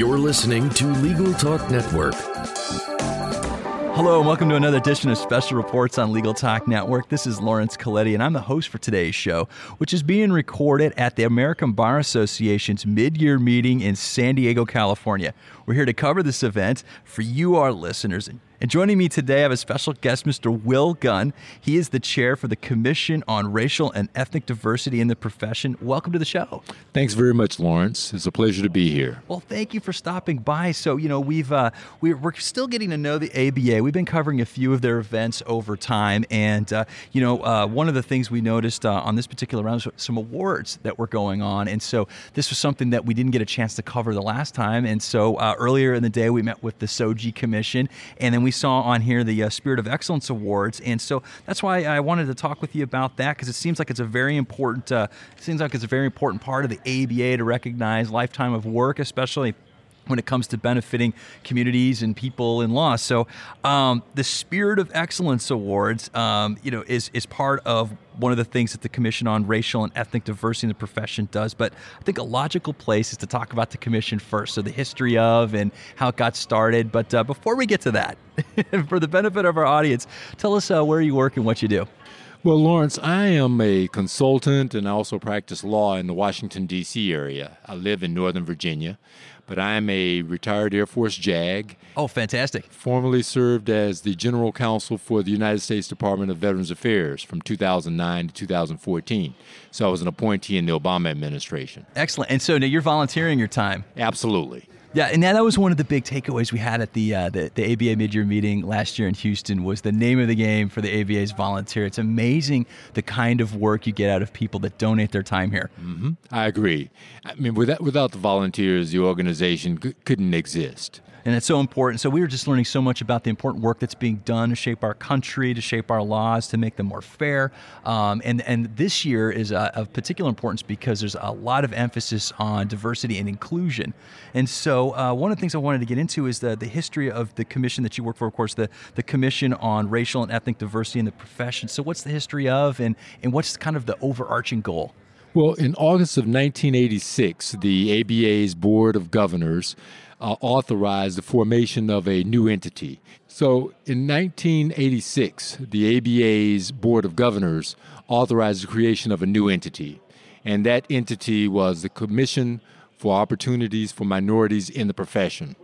You're listening to Legal Talk Network. Hello, and welcome to another edition of Special Reports on Legal Talk Network. This is Lawrence Coletti, and I'm the host for today's show, which is being recorded at the American Bar Association's mid year meeting in San Diego, California. We're here to cover this event for you, our listeners. And joining me today, I have a special guest, Mr. Will Gunn. He is the chair for the Commission on Racial and Ethnic Diversity in the Profession. Welcome to the show. Thanks very much, Lawrence. It's a pleasure to be here. Well, thank you for stopping by. So, you know, we've uh, we're, we're still getting to know the ABA. We've been covering a few of their events over time, and uh, you know, uh, one of the things we noticed uh, on this particular round was some awards that were going on, and so this was something that we didn't get a chance to cover the last time. And so uh, earlier in the day, we met with the SOGI Commission, and then we saw on here the uh, Spirit of Excellence Awards, and so that's why I wanted to talk with you about that because it seems like it's a very important. Uh, it seems like it's a very important part of the ABA to recognize lifetime of work, especially when it comes to benefiting communities and people in law. So, um, the Spirit of Excellence Awards, um, you know, is is part of one of the things that the Commission on Racial and Ethnic Diversity in the Profession does. But I think a logical place is to talk about the commission first, so the history of and how it got started. But uh, before we get to that, for the benefit of our audience, tell us uh, where you work and what you do. Well, Lawrence, I am a consultant and I also practice law in the Washington, D.C. area. I live in Northern Virginia, but I'm a retired Air Force JAG. Oh, fantastic. Formerly served as the General Counsel for the United States Department of Veterans Affairs from 2009 to 2014. So I was an appointee in the Obama administration. Excellent. And so now you're volunteering your time. Absolutely. Yeah, and that was one of the big takeaways we had at the, uh, the the ABA mid-year meeting last year in Houston was the name of the game for the ABA's volunteer. It's amazing the kind of work you get out of people that donate their time here. Mm-hmm. I agree. I mean, without without the volunteers, the organization c- couldn't exist and it's so important. So we were just learning so much about the important work that's being done to shape our country, to shape our laws, to make them more fair. Um, and and this year is uh, of particular importance because there's a lot of emphasis on diversity and inclusion. And so uh, one of the things I wanted to get into is the the history of the commission that you work for. Of course, the the Commission on Racial and Ethnic Diversity in the Profession. So what's the history of, and and what's kind of the overarching goal? Well, in August of 1986, the ABA's Board of Governors uh, authorized the formation of a new entity. So in 1986, the ABA's Board of Governors authorized the creation of a new entity, and that entity was the Commission for Opportunities for Minorities in the Profession.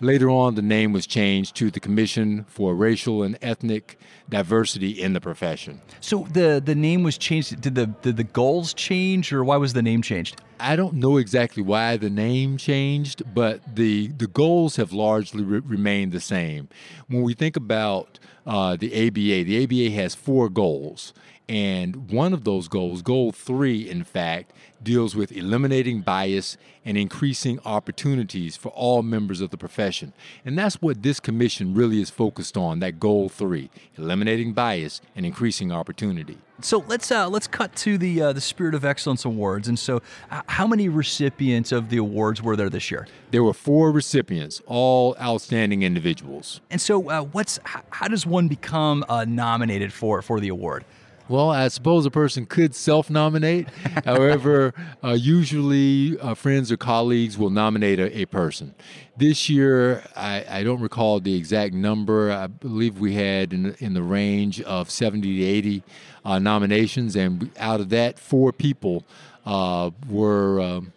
Later on, the name was changed to the Commission for Racial and Ethnic Diversity in the Profession. So the, the name was changed. Did the, did the goals change, or why was the name changed? I don't know exactly why the name changed, but the the goals have largely re- remained the same. When we think about uh, the ABA, the ABA has four goals, and one of those goals, goal three, in fact, deals with eliminating bias and increasing opportunities for all members of the profession. And that's what this commission really is focused on, that goal three, eliminating bias and increasing opportunity. So let's uh, let's cut to the uh, the Spirit of Excellence Awards. And so, uh, how many recipients of the awards were there this year? There were four recipients, all outstanding individuals. And so, uh, what's how, how, does one become uh, nominated for for the award? Well, I suppose a person could self nominate. However, uh, usually uh, friends or colleagues will nominate a, a person. This year, I, I, don't recall the exact number. I believe we had in, in the range of 70 to 80 uh, nominations, and out of that, four people uh, were. Um,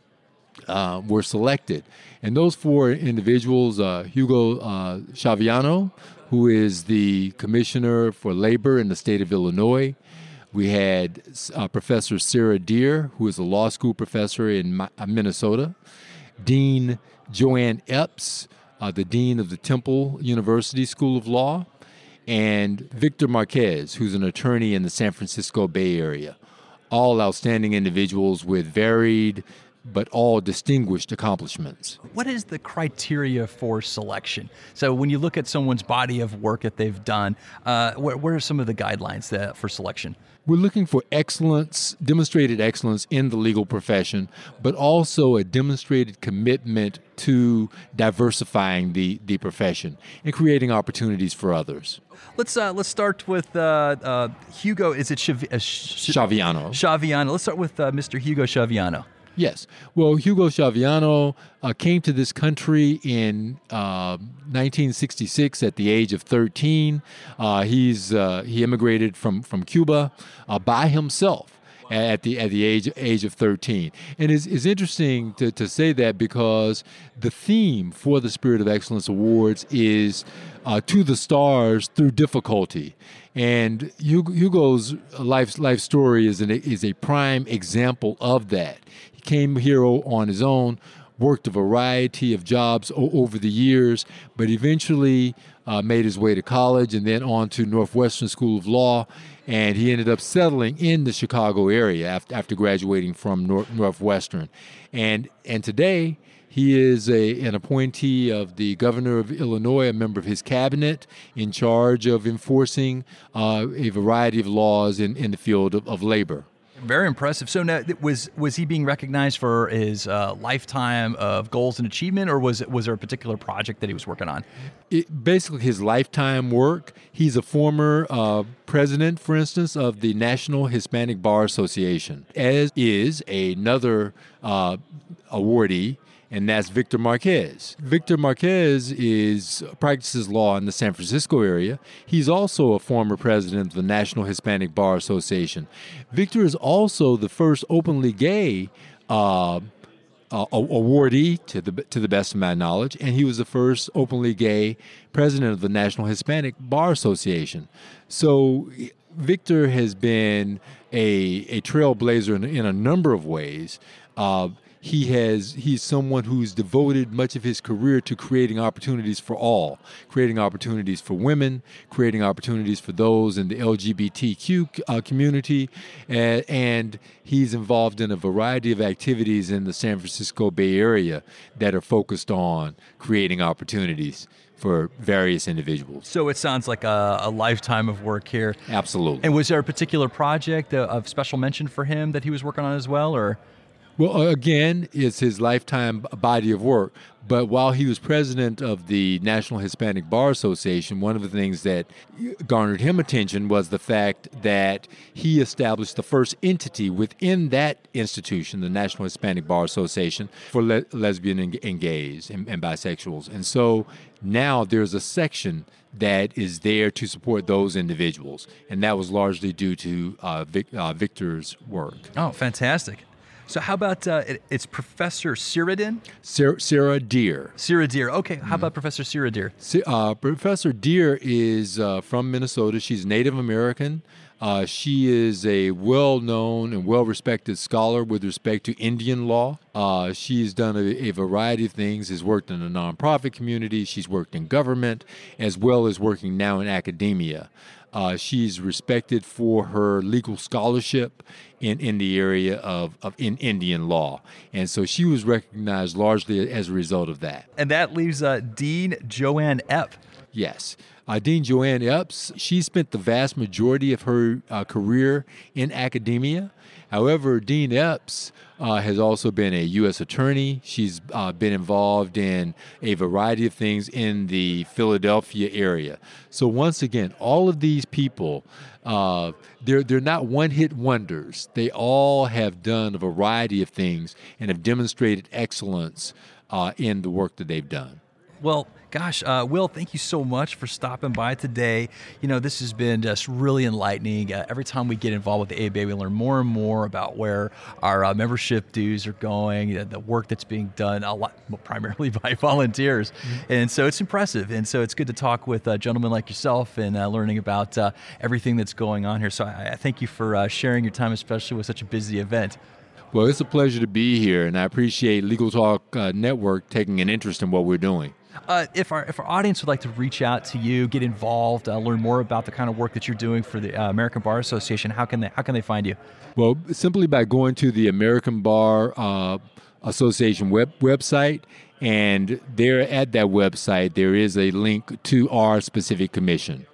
uh, were selected. And those four individuals, uh, Hugo uh, Chaviano, who is the Commissioner for Labor in the state of Illinois, we had uh, Professor Sarah Deer, who is a law school professor in uh, Minnesota, Dean Joanne Epps, uh, the Dean of the Temple University School of Law, and Victor Marquez, who's an attorney in the San Francisco Bay Area. All outstanding individuals with varied but all distinguished accomplishments. What is the criteria for selection? So, when you look at someone's body of work that they've done, uh, what, what, are some of the guidelines that, for selection? We're looking for excellence, demonstrated excellence in the legal profession, but also a demonstrated commitment to diversifying the, the profession and creating opportunities for others. Let's uh, let's start with uh, uh, Hugo. Is it Chav- uh, Schiaviano? Chaviano. Let's start with uh, Mr. Hugo Chaviano. Yes. Well, Hugo Chaviano uh, came to this country in uh, 1966 at the age of 13. Uh, he's uh, he immigrated from from Cuba uh, by himself at the at the age age of 13. And it's, it's interesting to, to say that because the theme for the Spirit of Excellence Awards is uh, to the stars through difficulty. And Hugo's life life story is an, is a prime example of that. Came here on his own, worked a variety of jobs o- over the years, but eventually uh, made his way to college and then on to Northwestern School of Law and he ended up settling in the Chicago area after, after graduating from North, Northwestern. And and today he is a, an appointee of the governor of Illinois, a member of his cabinet, in charge of enforcing uh, a variety of laws in, in the field of, of labor. Very impressive. So now, was was he being recognized for his uh, lifetime of goals and achievement, or was was there a particular project that he was working on? It, basically, his lifetime work. He's a former uh, president, for instance, of the National Hispanic Bar Association, as is another uh, awardee and that's Victor Marquez. Victor Marquez is practices law in the San Francisco area. He's also a former president of the National Hispanic Bar Association. Victor is also the first openly gay uh, uh, awardee, to the to the best of my knowledge, and he was the first openly gay president of the National Hispanic Bar Association. So. Victor has been a, a trailblazer in, in a number of ways. Uh, he has he's someone who's devoted much of his career to creating opportunities for all, creating opportunities for women, creating opportunities for those in the LGBTQ uh, community, and, and he's involved in a variety of activities in the San Francisco Bay Area that are focused on creating opportunities for various individuals. So it sounds like a, a, lifetime of work here. Absolutely. And was there a particular project of special mention for him that he was working on as well, or? Well, again, it's his lifetime body of work. But while he was president of the National Hispanic Bar Association, one of the things that garnered him attention was the fact that he established the first entity within that institution, the National Hispanic Bar Association, for le- lesbian and, and gays and, and bisexuals. And so now there's a section that is there to support those individuals. And that was largely due to uh, Vic, uh, Victor's work. Oh, fantastic. So how about uh, it, it's Professor Siradin? Sarah, Sarah Deer. Sarah Deer. Okay. How about Professor Sarah Deer? Uh, Professor Deer is uh, from Minnesota. She's Native American. Uh, she is a well known and well respected scholar with respect to Indian law. Uh, she's done a, a, variety of things, has worked in the nonprofit community, she's worked in government, as well as working now in academia. Uh, she's respected for her legal scholarship in, in the area of, of in Indian law. And so she was recognized largely as a result of that. And that leaves uh, Dean Joanne Epp. Yes. Uh, Dean Joanne Epps, she spent the vast majority of her uh, career in academia. However, Dean Epps uh, has also been a U.S. attorney. She's uh, been involved in a variety of things in the Philadelphia area. So, once again, all of these people, uh, they're, they're not one hit wonders. They all have done a variety of things and have demonstrated excellence uh, in the work that they've done. Well, gosh, uh, Will, thank you so much for stopping by today. You know, this has been just really enlightening. Uh, every time we get involved with the ABA, we learn more and more about where our uh, membership dues are going, the work that's being done, a lot primarily by volunteers, mm-hmm. and so it's impressive. And so it's good to talk with uh, gentlemen like yourself and uh, learning about uh, everything that's going on here. So I, I thank you for sharing your time, especially with such a busy event. Well, it's a pleasure to be here, and I appreciate Legal Talk Network taking an interest in what we're doing. Uh, if our if our audience would like to reach out to you, get involved, uh, learn more about the kind of work that you're doing for the uh, American Bar Association, how can they how can they find you? Well, simply by going to the American Bar uh, Association web website, and there at that website there is a link to our specific commission.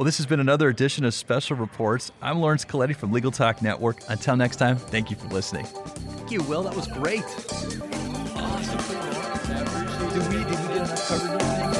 Well, this has been another edition of Special Reports. I'm Lawrence Coletti from Legal Talk Network. Until next time, thank you for listening. Thank you, Will. That was great. Awesome. Did we, did we